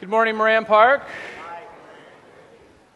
Good morning, Moran Park.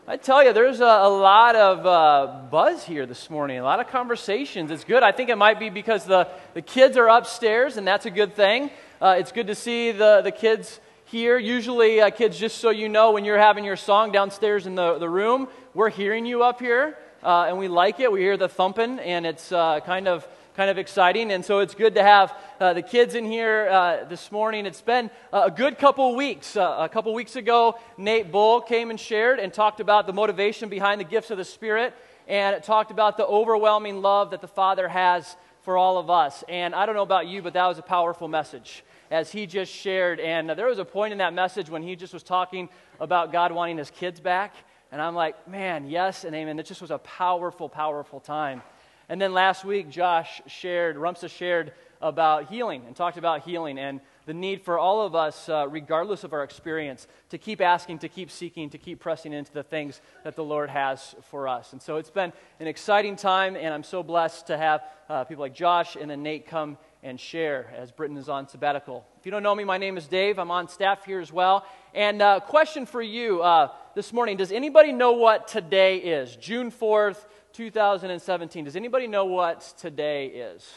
I tell you, there's a, a lot of uh, buzz here this morning, a lot of conversations. It's good. I think it might be because the, the kids are upstairs, and that's a good thing. Uh, it's good to see the, the kids here. Usually, uh, kids, just so you know, when you're having your song downstairs in the, the room, we're hearing you up here, uh, and we like it. We hear the thumping, and it's uh, kind of kind of exciting. And so it's good to have uh, the kids in here uh, this morning. It's been a good couple weeks. Uh, a couple weeks ago, Nate Bull came and shared and talked about the motivation behind the gifts of the Spirit and talked about the overwhelming love that the Father has for all of us. And I don't know about you, but that was a powerful message as he just shared. And there was a point in that message when he just was talking about God wanting his kids back. And I'm like, man, yes and amen. It just was a powerful, powerful time. And then last week, Josh shared, Rumsa shared about healing and talked about healing and the need for all of us, uh, regardless of our experience, to keep asking, to keep seeking, to keep pressing into the things that the Lord has for us. And so it's been an exciting time, and I'm so blessed to have uh, people like Josh and then Nate come and share as Britton is on sabbatical. If you don't know me, my name is Dave. I'm on staff here as well. And uh, question for you uh, this morning Does anybody know what today is? June 4th, 2017. Does anybody know what today is?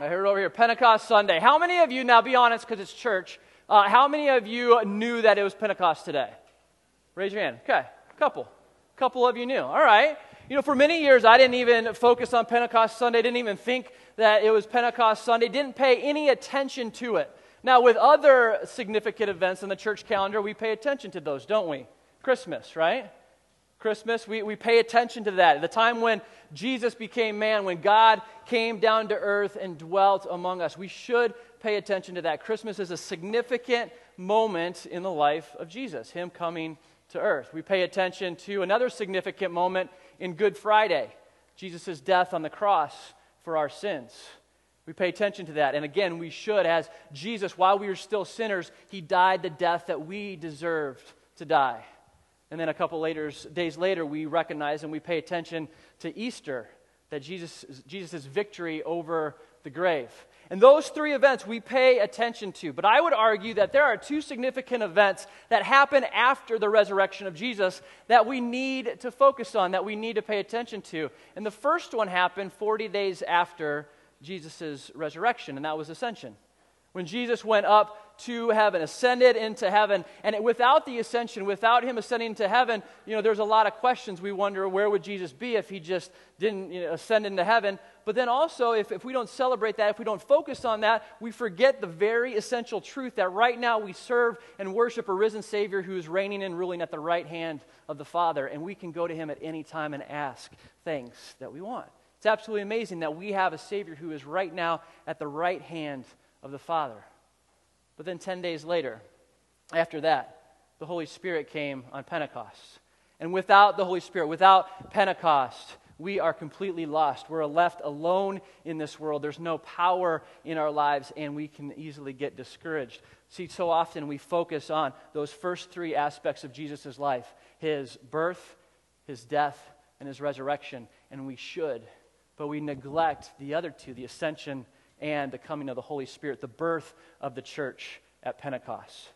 I heard over here, Pentecost Sunday. How many of you, now be honest because it's church, uh, how many of you knew that it was Pentecost today? Raise your hand. Okay, a couple. A couple of you knew. All right. You know, for many years, I didn't even focus on Pentecost Sunday, didn't even think that it was Pentecost Sunday, didn't pay any attention to it. Now, with other significant events in the church calendar, we pay attention to those, don't we? Christmas, right? Christmas, we, we pay attention to that. The time when Jesus became man, when God came down to earth and dwelt among us, we should pay attention to that. Christmas is a significant moment in the life of Jesus, Him coming to earth. We pay attention to another significant moment in Good Friday, Jesus' death on the cross for our sins. We pay attention to that. And again, we should, as Jesus, while we were still sinners, He died the death that we deserved to die. And then a couple later, days later, we recognize and we pay attention to Easter, that Jesus' Jesus' victory over the grave. And those three events we pay attention to. But I would argue that there are two significant events that happen after the resurrection of Jesus that we need to focus on, that we need to pay attention to. And the first one happened 40 days after Jesus' resurrection, and that was ascension. When Jesus went up to heaven, ascended into heaven. And without the ascension, without him ascending to heaven, you know, there's a lot of questions. We wonder where would Jesus be if he just didn't you know, ascend into heaven. But then also, if, if we don't celebrate that, if we don't focus on that, we forget the very essential truth that right now we serve and worship a risen Savior who is reigning and ruling at the right hand of the Father. And we can go to him at any time and ask things that we want. It's absolutely amazing that we have a Savior who is right now at the right hand of the Father. But then 10 days later, after that, the Holy Spirit came on Pentecost. And without the Holy Spirit, without Pentecost, we are completely lost. We're left alone in this world. There's no power in our lives, and we can easily get discouraged. See, so often we focus on those first three aspects of Jesus' life his birth, his death, and his resurrection. And we should, but we neglect the other two the ascension and the coming of the Holy Spirit, the birth of the church at Pentecost.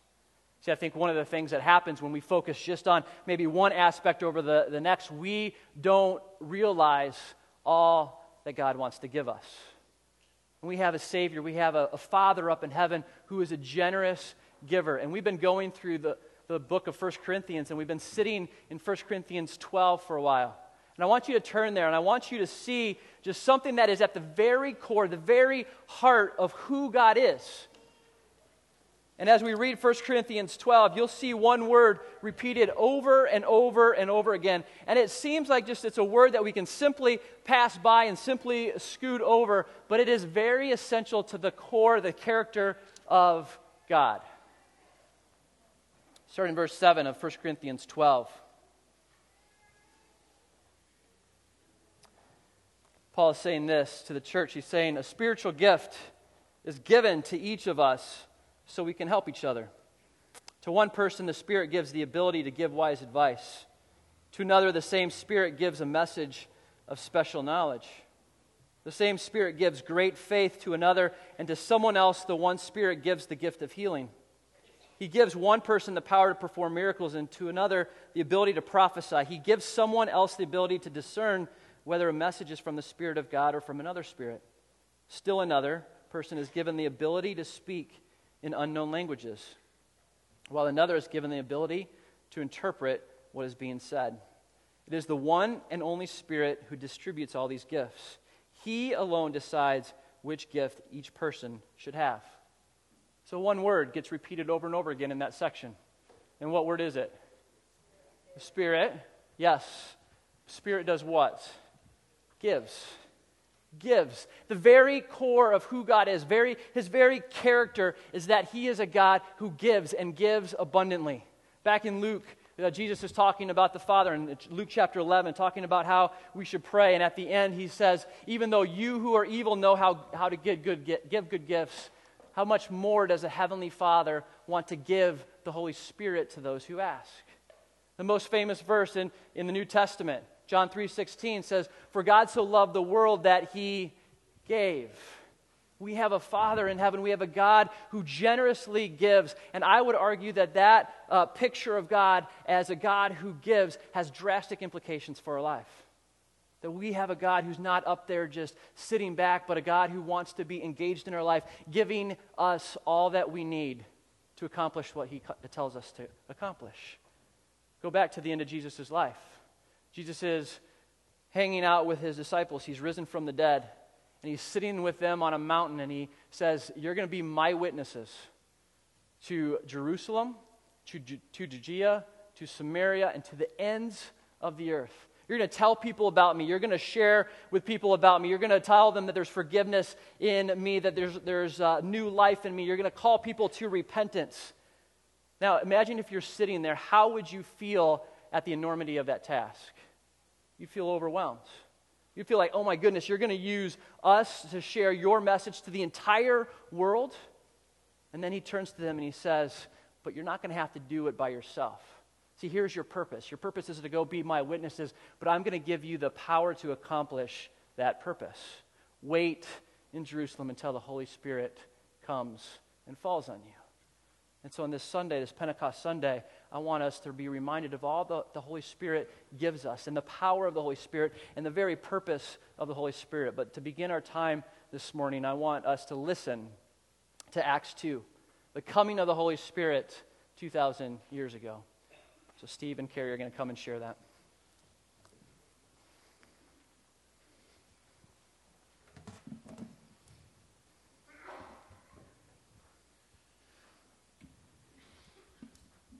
See, I think one of the things that happens when we focus just on maybe one aspect over the, the next, we don't realize all that God wants to give us. we have a Savior, we have a, a Father up in heaven who is a generous giver. And we've been going through the, the book of 1 Corinthians, and we've been sitting in 1 Corinthians 12 for a while. And I want you to turn there and I want you to see just something that is at the very core, the very heart of who God is. And as we read 1 Corinthians 12, you'll see one word repeated over and over and over again. And it seems like just it's a word that we can simply pass by and simply scoot over, but it is very essential to the core, the character of God. Starting in verse 7 of 1 Corinthians 12. Paul is saying this to the church. He's saying, A spiritual gift is given to each of us so we can help each other. To one person, the Spirit gives the ability to give wise advice. To another, the same Spirit gives a message of special knowledge. The same Spirit gives great faith to another, and to someone else, the one Spirit gives the gift of healing. He gives one person the power to perform miracles and to another the ability to prophesy. He gives someone else the ability to discern whether a message is from the Spirit of God or from another spirit. Still another person is given the ability to speak in unknown languages, while another is given the ability to interpret what is being said. It is the one and only Spirit who distributes all these gifts. He alone decides which gift each person should have. So one word gets repeated over and over again in that section. And what word is it? Spirit. Yes. Spirit does what? Gives. Gives. The very core of who God is, very, his very character is that he is a God who gives and gives abundantly. Back in Luke, uh, Jesus is talking about the Father in Luke chapter 11, talking about how we should pray. And at the end, he says, Even though you who are evil know how, how to get good, give good gifts, how much more does a heavenly Father want to give the Holy Spirit to those who ask? The most famous verse in, in the New Testament, John 3:16 says, "For God so loved the world that he gave." We have a Father in heaven. We have a God who generously gives. And I would argue that that uh, picture of God as a God who gives has drastic implications for our life. That we have a God who's not up there just sitting back, but a God who wants to be engaged in our life, giving us all that we need to accomplish what He tells us to accomplish. Go back to the end of Jesus' life. Jesus is hanging out with His disciples, He's risen from the dead, and He's sitting with them on a mountain, and He says, You're going to be my witnesses to Jerusalem, to, to Judea, to Samaria, and to the ends of the earth. You're going to tell people about me. You're going to share with people about me. You're going to tell them that there's forgiveness in me, that there's, there's uh, new life in me. You're going to call people to repentance. Now, imagine if you're sitting there, how would you feel at the enormity of that task? You feel overwhelmed. You feel like, oh my goodness, you're going to use us to share your message to the entire world? And then he turns to them and he says, but you're not going to have to do it by yourself. See, here's your purpose. Your purpose is to go be my witnesses, but I'm going to give you the power to accomplish that purpose. Wait in Jerusalem until the Holy Spirit comes and falls on you. And so on this Sunday, this Pentecost Sunday, I want us to be reminded of all the, the Holy Spirit gives us and the power of the Holy Spirit and the very purpose of the Holy Spirit. But to begin our time this morning, I want us to listen to Acts 2, the coming of the Holy Spirit 2,000 years ago. So, Steve and Carrie are going to come and share that.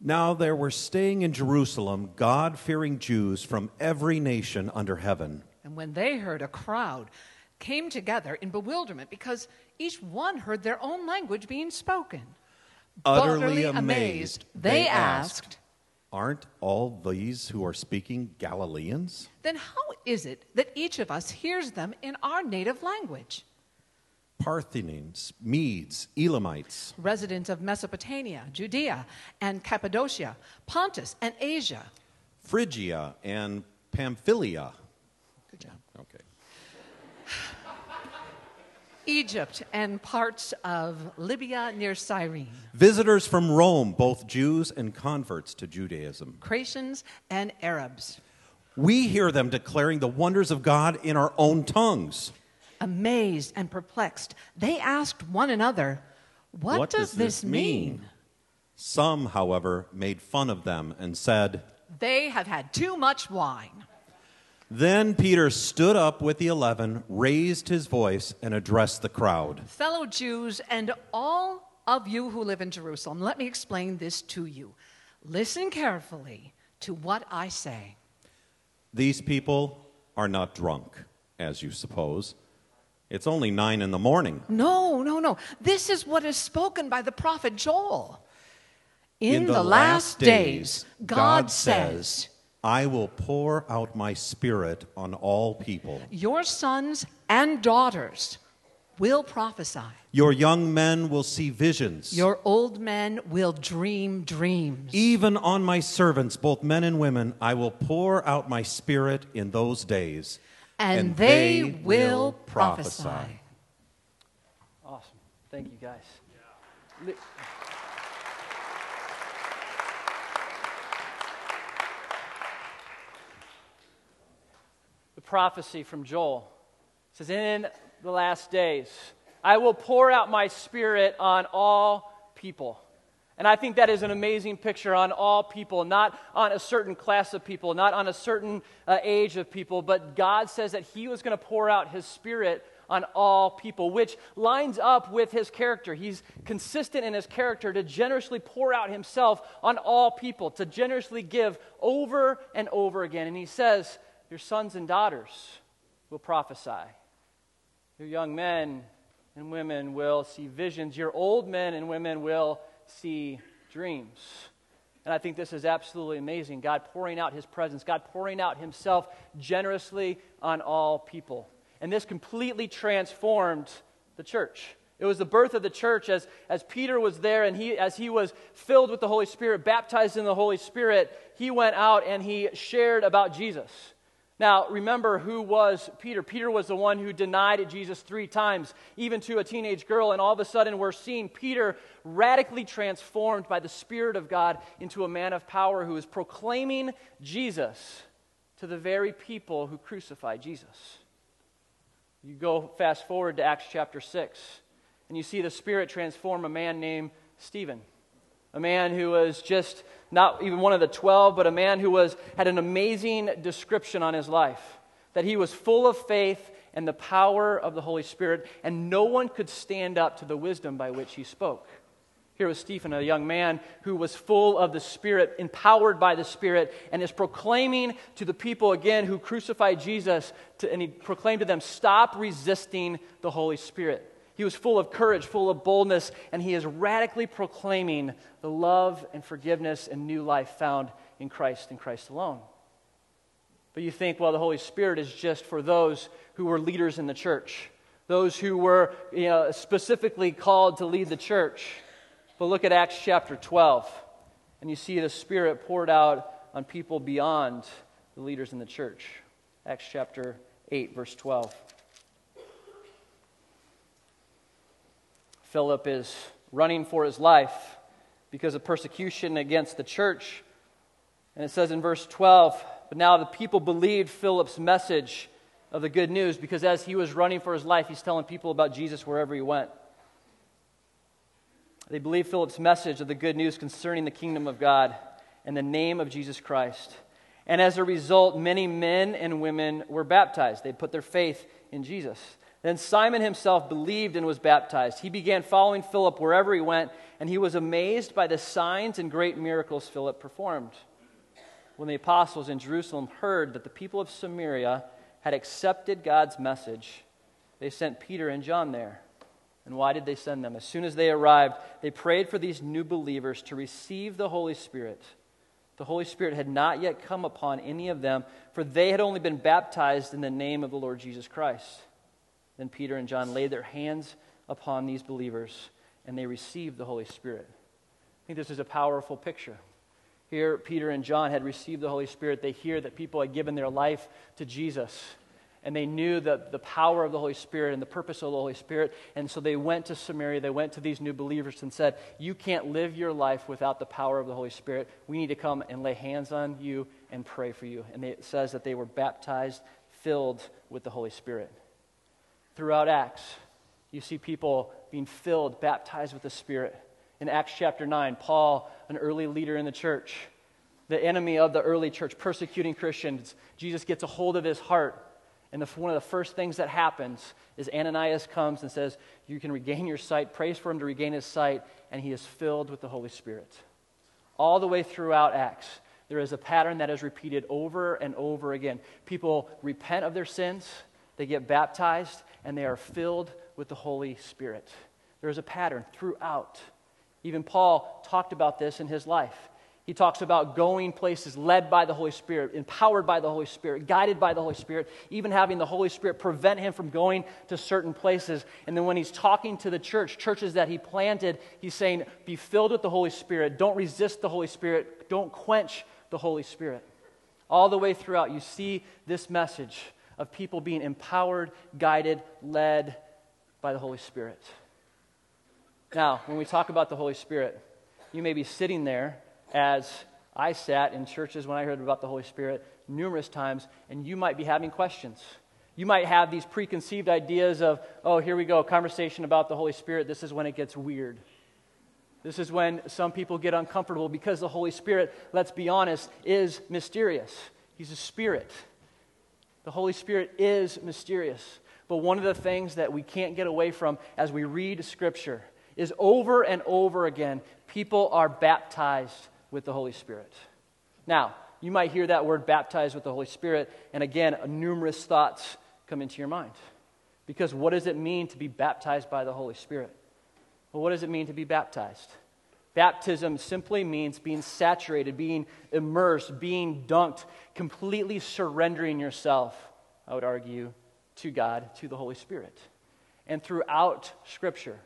Now there were staying in Jerusalem God fearing Jews from every nation under heaven. And when they heard a crowd, came together in bewilderment because each one heard their own language being spoken. Utterly, Utterly amazed, amazed, they asked, Aren't all these who are speaking Galileans? Then how is it that each of us hears them in our native language? Parthians, Medes, Elamites, residents of Mesopotamia, Judea, and Cappadocia, Pontus and Asia, Phrygia and Pamphylia. Good job. Okay. Egypt and parts of Libya near Cyrene. Visitors from Rome, both Jews and converts to Judaism. Cretans and Arabs. We hear them declaring the wonders of God in our own tongues. Amazed and perplexed, they asked one another, What, what does, does, this mean? mean? Some, however, made fun of them and said, They have had too much wine. Then Peter stood up with the eleven, raised his voice, and addressed the crowd. Fellow Jews and all of you who live in Jerusalem, let me explain this to you. Listen carefully to what I say. These people are not drunk, as you suppose. It's only nine in the morning. No, no, no. This is what is spoken by the prophet Joel. In, in the, the, last days, God, God says, I will pour out my spirit on all people. Your sons and daughters will prophesy. Your young men will see visions. Your old men will dream dreams. Even on my servants, both men and women, I will pour out my spirit in those days. And, they, will prophesy. Awesome. Thank you, guys. Li- The prophecy from Joel says, In the last days, I will pour out my spirit on all people. And I think that is an amazing picture on all people, not on a certain class of people, not on a certain uh, age of people, but God says that He was going to pour out His Spirit on all people, which lines up with His character. He's consistent in His character to generously pour out Himself on all people, to generously give over and over again. And He says, Your sons and daughters will prophesy, your young men and women will see visions, your old men and women will see dreams. And I think this is absolutely amazing. God pouring out his presence, God pouring out himself generously on all people. And this completely transformed the church. It was the birth of the church as, as Peter was there and he, as he was filled with the Holy Spirit, baptized in the Holy Spirit, he went out and he shared about Jesus. Now, remember who was Peter. Peter was the one who denied Jesus three times, even to a teenage girl. And all of a sudden, we're seeing Peter radically transformed by the Spirit of God into a man of power who is proclaiming Jesus to the very people who crucified Jesus. You go fast forward to Acts chapter 6, and you see the Spirit transform a man named Stephen, a man who was just not even one of the 12, but a man who was, had an amazing description on his life that he was full of faith and the power of the Holy Spirit, and no one could stand up to the wisdom by which he spoke. Here was Stephen, a young man who was full of the Spirit, empowered by the Spirit, and is proclaiming to the people again who crucified Jesus, to, and he proclaimed to them, Stop resisting the Holy Spirit. He was full of courage, full of boldness, and he is radically proclaiming the love and forgiveness and new life found in Christ and Christ alone. But you think, well, the Holy Spirit is just for those who were leaders in the church, those who were you know, specifically called to lead the church. But look at Acts chapter 12, and you see the Spirit poured out on people beyond the leaders in the church. Acts chapter 8, verse 12. Philip is running for his life because of persecution against the church. And it says in verse 12, but now the people believed Philip's message of the good news because as he was running for his life, he's telling people about Jesus wherever he went. They believed Philip's message of the good news concerning the kingdom of God and the name of Jesus Christ. And as a result, many men and women were baptized. They put their faith in Jesus. Then Simon himself believed and was baptized. He began following Philip wherever he went, and he was amazed by the signs and great miracles Philip performed. When the apostles in Jerusalem heard that the people of Samaria had accepted God's message, they sent Peter and John there. And why did they send them? As soon as they arrived, they prayed for these new believers to receive the Holy Spirit. The Holy Spirit had not yet come upon any of them, for they had only been baptized in the name of the Lord Jesus Christ. Then Peter and John laid their hands upon these believers, and they received the Holy Spirit. I think this is a powerful picture. Here, Peter and John had received the Holy Spirit. They hear that people had given their life to Jesus, and they knew the, the power of the Holy Spirit and the purpose of the Holy Spirit. And so they went to Samaria, they went to these new believers and said, You can't live your life without the power of the Holy Spirit. We need to come and lay hands on you and pray for you. And it says that they were baptized, filled with the Holy Spirit throughout Acts, you see people being filled, baptized with the Spirit. In Acts chapter 9, Paul, an early leader in the church, the enemy of the early church, persecuting Christians, Jesus gets a hold of his heart. And the, one of the first things that happens is Ananias comes and says, You can regain your sight, prays for him to regain his sight, and he is filled with the Holy Spirit. All the way throughout Acts, there is a pattern that is repeated over and over again. People repent of their sins, they get baptized, and they are filled with the Holy Spirit. There is a pattern throughout. Even Paul talked about this in his life. He talks about going places led by the Holy Spirit, empowered by the Holy Spirit, guided by the Holy Spirit, even having the Holy Spirit prevent him from going to certain places. And then when he's talking to the church, churches that he planted, he's saying, Be filled with the Holy Spirit. Don't resist the Holy Spirit. Don't quench the Holy Spirit. All the way throughout, you see this message of people being empowered, guided, led by the Holy Spirit. Now, when we talk about the Holy Spirit, you may be sitting there as I sat in churches when I heard about the Holy Spirit numerous times, and you might be having questions. You might have these preconceived ideas of, oh, here we go, conversation about the Holy Spirit. This is when it gets weird. This is when some people get uncomfortable because the Holy Spirit, let's be honest, is mysterious. He's a spirit. The Holy Spirit is mysterious. But one of the things that we can't get away from as we read Scripture is over and over again, people are baptized with the Holy Spirit. Now, you might hear that word baptized with the Holy Spirit, and again, numerous thoughts come into your mind. Because what does it mean to be baptized by the Holy Spirit? Well, what does it mean to be baptized? Baptism simply means being saturated, being immersed, being dunked, completely surrendering yourself, I would argue, to God, to the Holy Spirit. And throughout Scripture,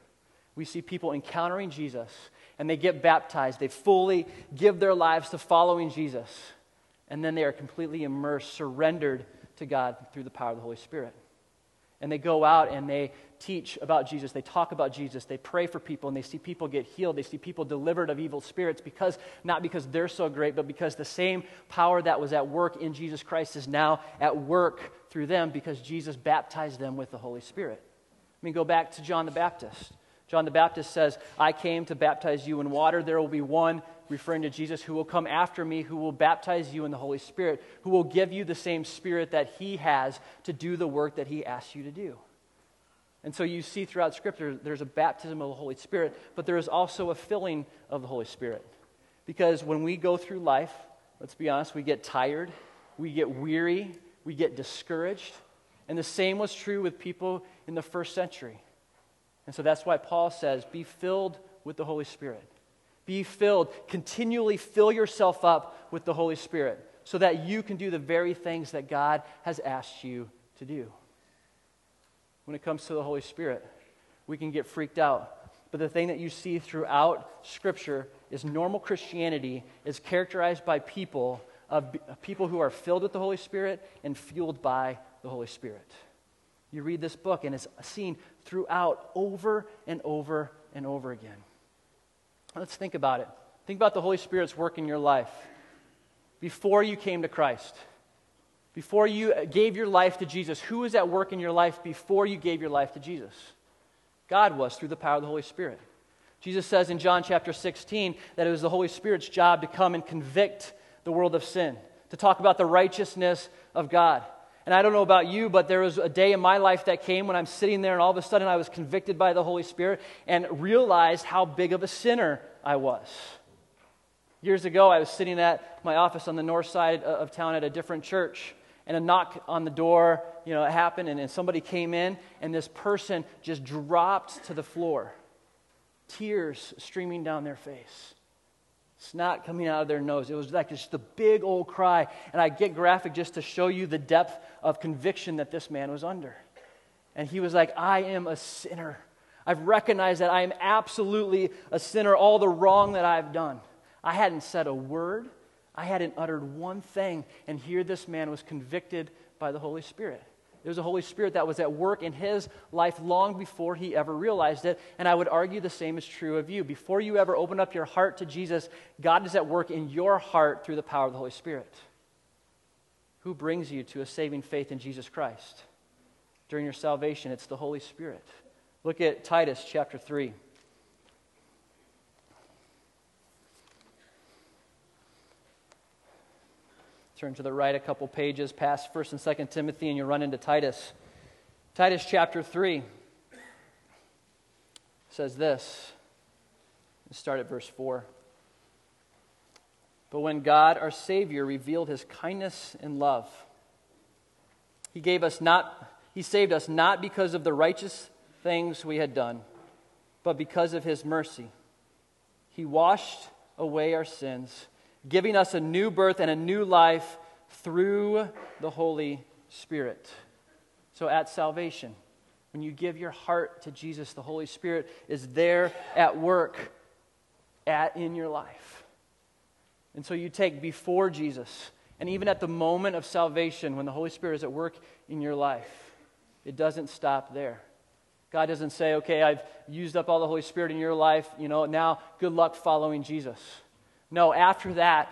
we see people encountering Jesus and they get baptized. They fully give their lives to following Jesus. And then they are completely immersed, surrendered to God through the power of the Holy Spirit. And they go out and they teach about Jesus. They talk about Jesus. They pray for people and they see people get healed. They see people delivered of evil spirits because, not because they're so great, but because the same power that was at work in Jesus Christ is now at work through them because Jesus baptized them with the Holy Spirit. I mean, go back to John the Baptist. John the Baptist says, I came to baptize you in water. There will be one, referring to Jesus, who will come after me, who will baptize you in the Holy Spirit, who will give you the same Spirit that he has to do the work that he asks you to do. And so you see throughout Scripture, there's a baptism of the Holy Spirit, but there is also a filling of the Holy Spirit. Because when we go through life, let's be honest, we get tired, we get weary, we get discouraged. And the same was true with people in the first century. And so that's why Paul says, be filled with the Holy Spirit. Be filled, continually fill yourself up with the Holy Spirit so that you can do the very things that God has asked you to do. When it comes to the Holy Spirit, we can get freaked out. But the thing that you see throughout Scripture is normal Christianity is characterized by people of people who are filled with the Holy Spirit and fueled by the Holy Spirit. You read this book, and it's seen throughout over and over and over again. Let's think about it. Think about the Holy Spirit's work in your life before you came to Christ. Before you gave your life to Jesus, who was at work in your life before you gave your life to Jesus? God was through the power of the Holy Spirit. Jesus says in John chapter 16 that it was the Holy Spirit's job to come and convict the world of sin, to talk about the righteousness of God. And I don't know about you, but there was a day in my life that came when I'm sitting there and all of a sudden I was convicted by the Holy Spirit and realized how big of a sinner I was. Years ago, I was sitting at my office on the north side of town at a different church, and a knock on the door, you know, it happened, and, and somebody came in, and this person just dropped to the floor, tears streaming down their face snot coming out of their nose. It was like just a big old cry. And I get graphic just to show you the depth of conviction that this man was under. And he was like, I am a sinner. I've recognized that I am absolutely a sinner, all the wrong that I've done. I hadn't said a word, I hadn't uttered one thing. And here this man was convicted by the Holy Spirit. There's a Holy Spirit that was at work in his life long before he ever realized it. And I would argue the same is true of you. Before you ever open up your heart to Jesus, God is at work in your heart through the power of the Holy Spirit. Who brings you to a saving faith in Jesus Christ? During your salvation, it's the Holy Spirit. Look at Titus chapter 3. Turn to the right a couple pages past 1st and 2nd Timothy, and you run into Titus. Titus chapter 3 says this. Let's start at verse 4. But when God, our Savior, revealed his kindness and love, he gave us not he saved us not because of the righteous things we had done, but because of his mercy. He washed away our sins giving us a new birth and a new life through the Holy Spirit. So at salvation, when you give your heart to Jesus, the Holy Spirit is there at work at in your life. And so you take before Jesus, and even at the moment of salvation, when the Holy Spirit is at work in your life, it doesn't stop there. God doesn't say, okay, I've used up all the Holy Spirit in your life, you know, now good luck following Jesus. No, after that,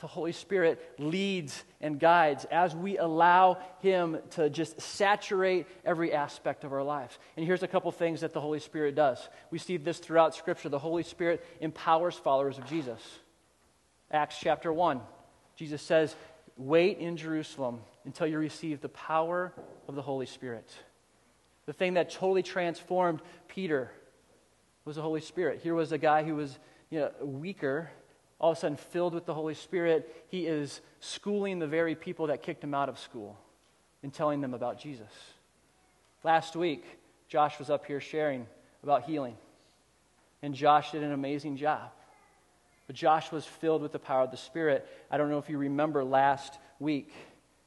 the Holy Spirit leads and guides as we allow Him to just saturate every aspect of our lives. And here's a couple things that the Holy Spirit does. We see this throughout Scripture. The Holy Spirit empowers followers of Jesus. Acts chapter 1, Jesus says, Wait in Jerusalem until you receive the power of the Holy Spirit. The thing that totally transformed Peter was the Holy Spirit. Here was a guy who was you know, weaker all of a sudden filled with the Holy Spirit, he is schooling the very people that kicked him out of school and telling them about Jesus. Last week, Josh was up here sharing about healing, and Josh did an amazing job. But Josh was filled with the power of the Spirit. I don't know if you remember last week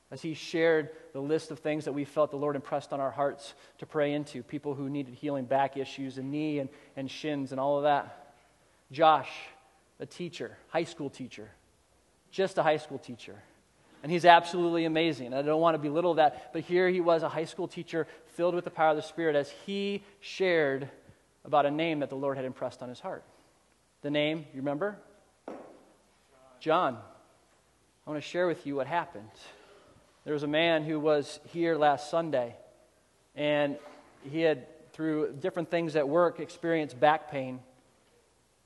as he shared the list of things that we felt the Lord impressed on our hearts to pray into people who needed healing back issues and knee and, and shins and all of that. Josh a teacher, high school teacher, just a high school teacher. And he's absolutely amazing. I don't want to belittle that, but here he was, a high school teacher filled with the power of the Spirit, as he shared about a name that the Lord had impressed on his heart. The name, you remember? John. I want to share with you what happened. There was a man who was here last Sunday, and he had, through different things at work, experienced back pain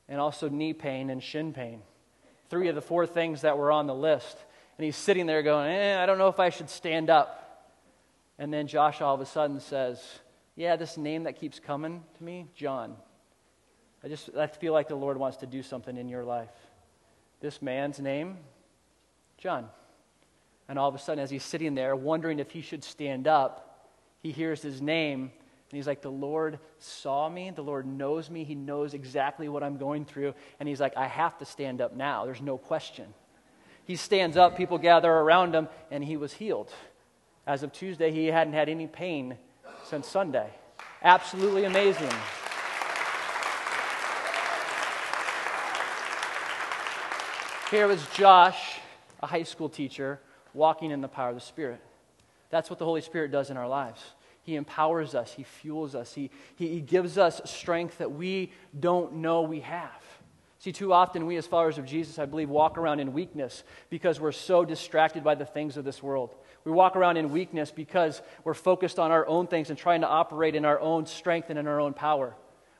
and also knee pain and shin pain. Three of the four things that were on the list. And he's sitting there going, eh, I don't know if I should stand up. And then Josh all of a sudden says, Yeah, this name that keeps coming to me, John. I just I feel like the Lord wants to do something in your life. This man's name, John. And all of a sudden, as he's sitting there wondering if he should stand up, he hears his name and he's like, The Lord saw me. The Lord knows me. He knows exactly what I'm going through. And he's like, I have to stand up now. There's no question. He stands up, people gather around him, and he was healed. As of Tuesday, he hadn't had any pain since Sunday. Absolutely amazing. Here was Josh, a high school teacher, walking in the power of the Spirit. That's what the Holy Spirit does in our lives. He empowers us, He fuels us, He, he, he gives us strength that we don't know we have. See, too often we, as followers of Jesus, I believe, walk around in weakness because we're so distracted by the things of this world. We walk around in weakness because we're focused on our own things and trying to operate in our own strength and in our own power.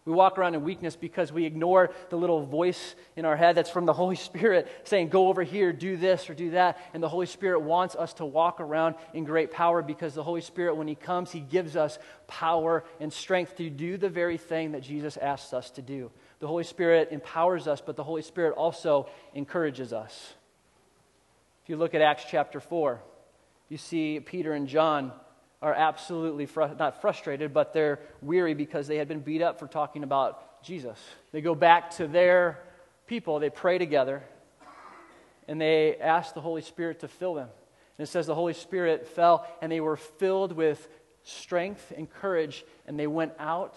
We walk around in weakness because we ignore the little voice in our head that's from the Holy Spirit saying, Go over here, do this or do that. And the Holy Spirit wants us to walk around in great power because the Holy Spirit, when He comes, He gives us power and strength to do the very thing that Jesus asks us to do. The Holy Spirit empowers us, but the Holy Spirit also encourages us. If you look at Acts chapter 4, you see Peter and John are absolutely not frustrated, but they're weary because they had been beat up for talking about Jesus. They go back to their people, they pray together, and they ask the Holy Spirit to fill them. And it says the Holy Spirit fell, and they were filled with strength and courage, and they went out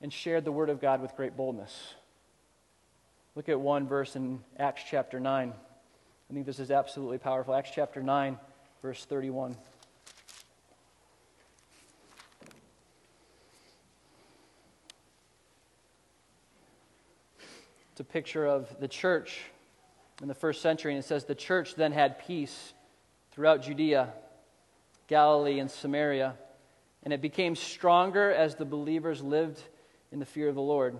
and shared the word of God with great boldness. Look at one verse in Acts chapter 9. I think this is absolutely powerful. Acts chapter 9, verse 31. It's a picture of the church in the first century, and it says the church then had peace throughout Judea, Galilee, and Samaria, and it became stronger as the believers lived in the fear of the Lord.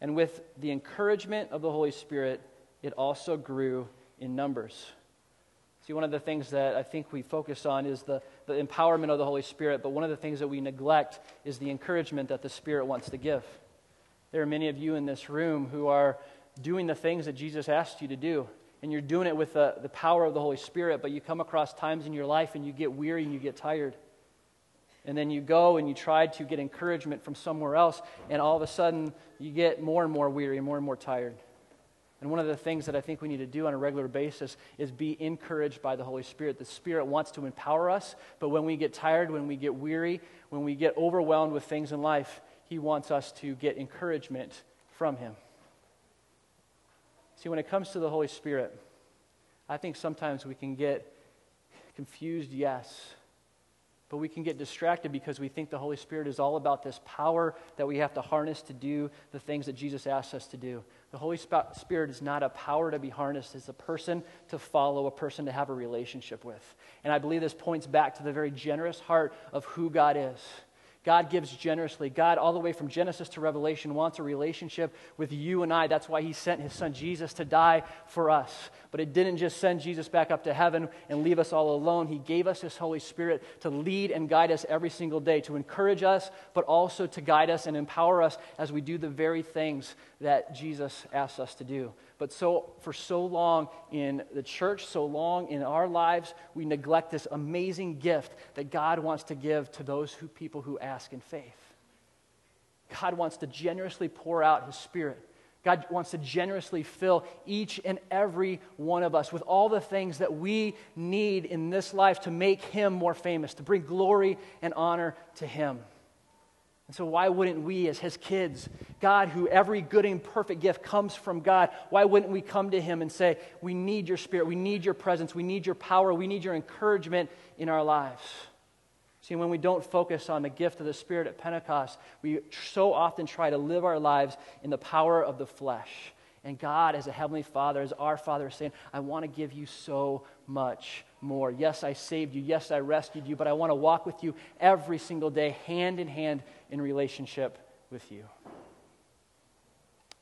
And with the encouragement of the Holy Spirit, it also grew in numbers. See, one of the things that I think we focus on is the, the empowerment of the Holy Spirit, but one of the things that we neglect is the encouragement that the Spirit wants to give. There are many of you in this room who are doing the things that Jesus asked you to do, and you're doing it with the, the power of the Holy Spirit, but you come across times in your life and you get weary and you get tired. And then you go and you try to get encouragement from somewhere else, and all of a sudden you get more and more weary and more and more tired. And one of the things that I think we need to do on a regular basis is be encouraged by the Holy Spirit. The Spirit wants to empower us, but when we get tired, when we get weary, when we get overwhelmed with things in life, He wants us to get encouragement from Him. See, when it comes to the Holy Spirit, I think sometimes we can get confused, yes, but we can get distracted because we think the Holy Spirit is all about this power that we have to harness to do the things that Jesus asks us to do. The Holy Spirit is not a power to be harnessed, it's a person to follow, a person to have a relationship with. And I believe this points back to the very generous heart of who God is. God gives generously. God, all the way from Genesis to Revelation, wants a relationship with you and I. That's why he sent his son Jesus to die for us. But it didn't just send Jesus back up to heaven and leave us all alone. He gave us his Holy Spirit to lead and guide us every single day, to encourage us, but also to guide us and empower us as we do the very things that Jesus asks us to do. But so, for so long in the church, so long in our lives, we neglect this amazing gift that God wants to give to those who, people who ask in faith. God wants to generously pour out His Spirit. God wants to generously fill each and every one of us with all the things that we need in this life to make Him more famous, to bring glory and honor to Him. And so, why wouldn't we, as his kids, God, who every good and perfect gift comes from God, why wouldn't we come to him and say, We need your spirit, we need your presence, we need your power, we need your encouragement in our lives? See, when we don't focus on the gift of the Spirit at Pentecost, we so often try to live our lives in the power of the flesh. And God, as a Heavenly Father, as our Father, is saying, I want to give you so much more. Yes, I saved you. Yes, I rescued you, but I want to walk with you every single day, hand in hand in relationship with you.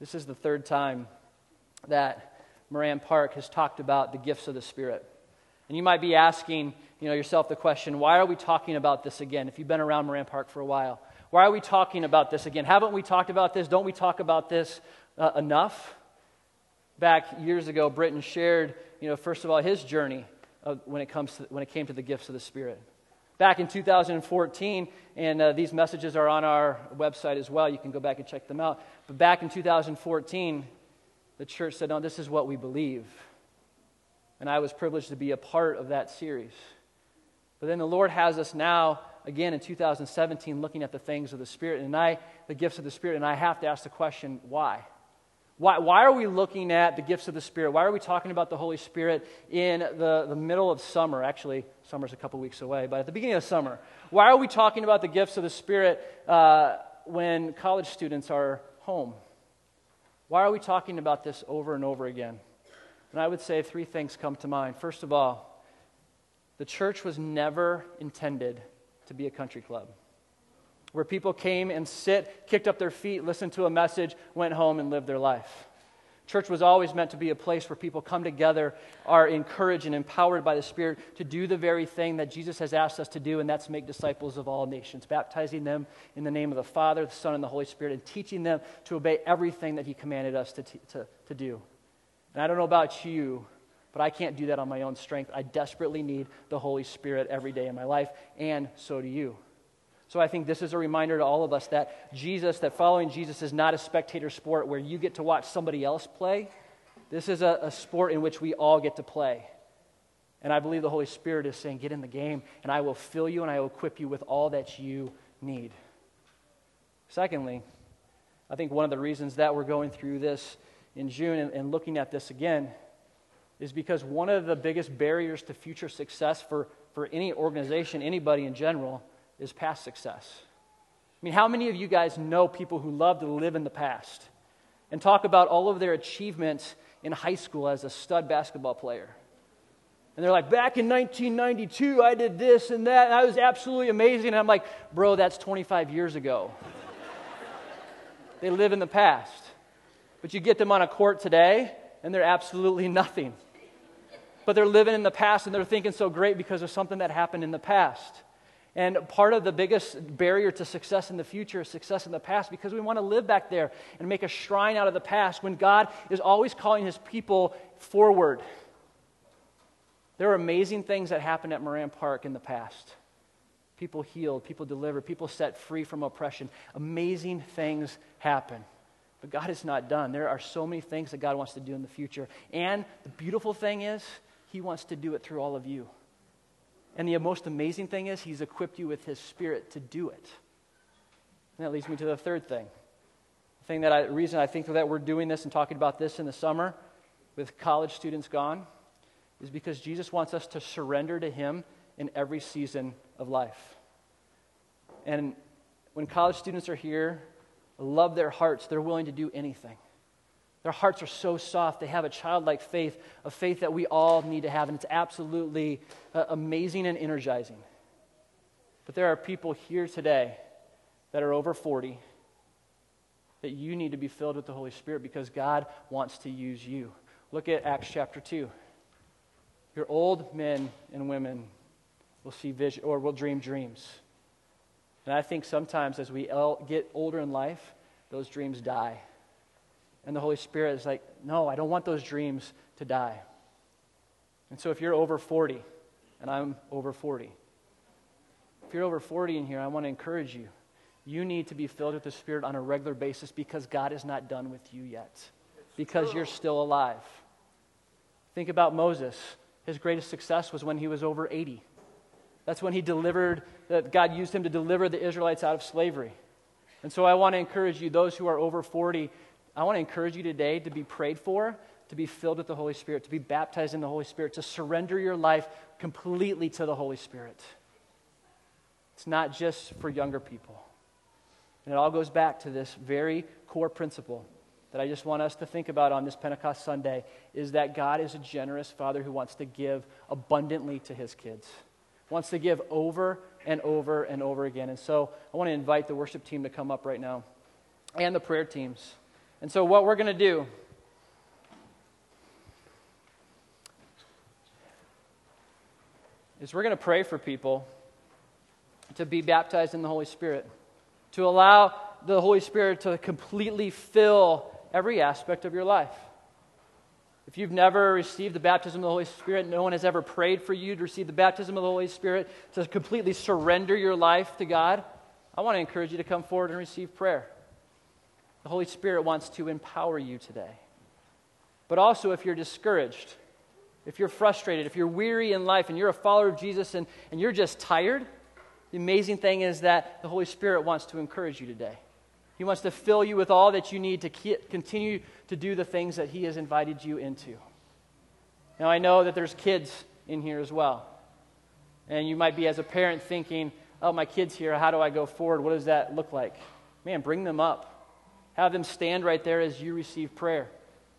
This is the third time that Moran Park has talked about the gifts of the Spirit. And you might be asking you know, yourself the question, why are we talking about this again? If you've been around Moran Park for a while, why are we talking about this again? Haven't we talked about this? Don't we talk about this uh, enough? Back years ago, Britton shared, you know, first of all, his journey of when, it comes to, when it came to the gifts of the Spirit back in 2014, and uh, these messages are on our website as well. You can go back and check them out. But back in 2014, the church said, No, this is what we believe. And I was privileged to be a part of that series. But then the Lord has us now, again in 2017, looking at the things of the Spirit, and I, the gifts of the Spirit, and I have to ask the question, why? Why, why are we looking at the gifts of the Spirit? Why are we talking about the Holy Spirit in the, the middle of summer? Actually, summer's a couple weeks away, but at the beginning of summer. Why are we talking about the gifts of the Spirit uh, when college students are home? Why are we talking about this over and over again? And I would say three things come to mind. First of all, the church was never intended to be a country club where people came and sit, kicked up their feet, listened to a message, went home, and lived their life. Church was always meant to be a place where people come together, are encouraged and empowered by the Spirit to do the very thing that Jesus has asked us to do, and that's make disciples of all nations, baptizing them in the name of the Father, the Son, and the Holy Spirit, and teaching them to obey everything that He commanded us to, t- to, to do. And I don't know about you, but I can't do that on my own strength. I desperately need the Holy Spirit every day in my life, and so do you. So I think this is a reminder to all of us that Jesus, that following Jesus is not a spectator sport where you get to watch somebody else play. This is a, a sport in which we all get to play. And I believe the Holy Spirit is saying, Get in the game, and I will fill you and I will equip you with all that you need. Secondly, I think one of the reasons that we're going through this in June and, and looking at this again is because one of the biggest barriers to future success for, for any organization, anybody in general, is past success. I mean, how many of you guys know people who love to live in the past and talk about all of their achievements in high school as a stud basketball player? And they're like, back in 1992, I did this and that, and I was absolutely amazing. And I'm like, bro, that's 25 years ago. they live in the past. But you get them on a court today, and they're absolutely nothing. But they're living in the past, and they're thinking so great because of something that happened in the past. And part of the biggest barrier to success in the future is success in the past because we want to live back there and make a shrine out of the past when God is always calling his people forward. There are amazing things that happened at Moran Park in the past. People healed, people delivered, people set free from oppression. Amazing things happen. But God is not done. There are so many things that God wants to do in the future. And the beautiful thing is, He wants to do it through all of you. And the most amazing thing is, He's equipped you with His Spirit to do it. And that leads me to the third thing. The thing that I, reason I think that we're doing this and talking about this in the summer with college students gone is because Jesus wants us to surrender to Him in every season of life. And when college students are here, love their hearts, they're willing to do anything. Their hearts are so soft. They have a childlike faith, a faith that we all need to have, and it's absolutely uh, amazing and energizing. But there are people here today that are over 40 that you need to be filled with the Holy Spirit because God wants to use you. Look at Acts chapter 2. Your old men and women will see vision or will dream dreams. And I think sometimes as we get older in life, those dreams die. And the Holy Spirit is like, no, I don't want those dreams to die. And so if you're over 40, and I'm over 40, if you're over 40 in here, I want to encourage you. You need to be filled with the Spirit on a regular basis because God is not done with you yet, because you're still alive. Think about Moses. His greatest success was when he was over 80. That's when he delivered, that God used him to deliver the Israelites out of slavery. And so I want to encourage you, those who are over 40, I want to encourage you today to be prayed for, to be filled with the Holy Spirit, to be baptized in the Holy Spirit, to surrender your life completely to the Holy Spirit. It's not just for younger people. And it all goes back to this very core principle that I just want us to think about on this Pentecost Sunday is that God is a generous Father who wants to give abundantly to his kids wants to give over and over and over again. And so I want to invite the worship team to come up right now and the prayer teams. And so, what we're going to do is we're going to pray for people to be baptized in the Holy Spirit, to allow the Holy Spirit to completely fill every aspect of your life. If you've never received the baptism of the Holy Spirit, no one has ever prayed for you to receive the baptism of the Holy Spirit, to completely surrender your life to God, I want to encourage you to come forward and receive prayer. The Holy Spirit wants to empower you today. But also, if you're discouraged, if you're frustrated, if you're weary in life and you're a follower of Jesus and, and you're just tired, the amazing thing is that the Holy Spirit wants to encourage you today. He wants to fill you with all that you need to continue to do the things that He has invited you into. Now, I know that there's kids in here as well. And you might be, as a parent, thinking, oh, my kid's here. How do I go forward? What does that look like? Man, bring them up. Have them stand right there as you receive prayer.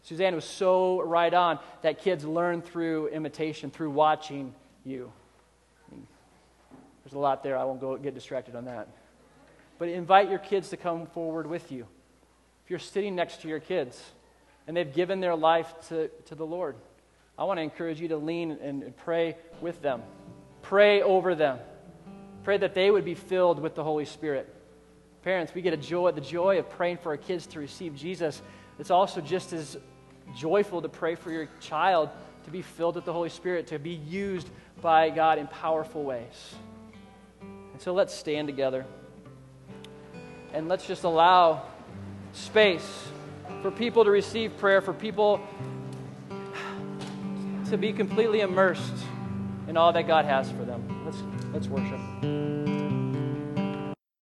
Suzanne was so right on that kids learn through imitation, through watching you. There's a lot there. I won't go get distracted on that but invite your kids to come forward with you. If you're sitting next to your kids and they've given their life to, to the Lord, I want to encourage you to lean and, and pray with them. Pray over them. Pray that they would be filled with the Holy Spirit. Parents, we get a joy, the joy of praying for our kids to receive Jesus. It's also just as joyful to pray for your child to be filled with the Holy Spirit, to be used by God in powerful ways. And so let's stand together and let's just allow space for people to receive prayer, for people to be completely immersed in all that God has for them. Let's, let's worship.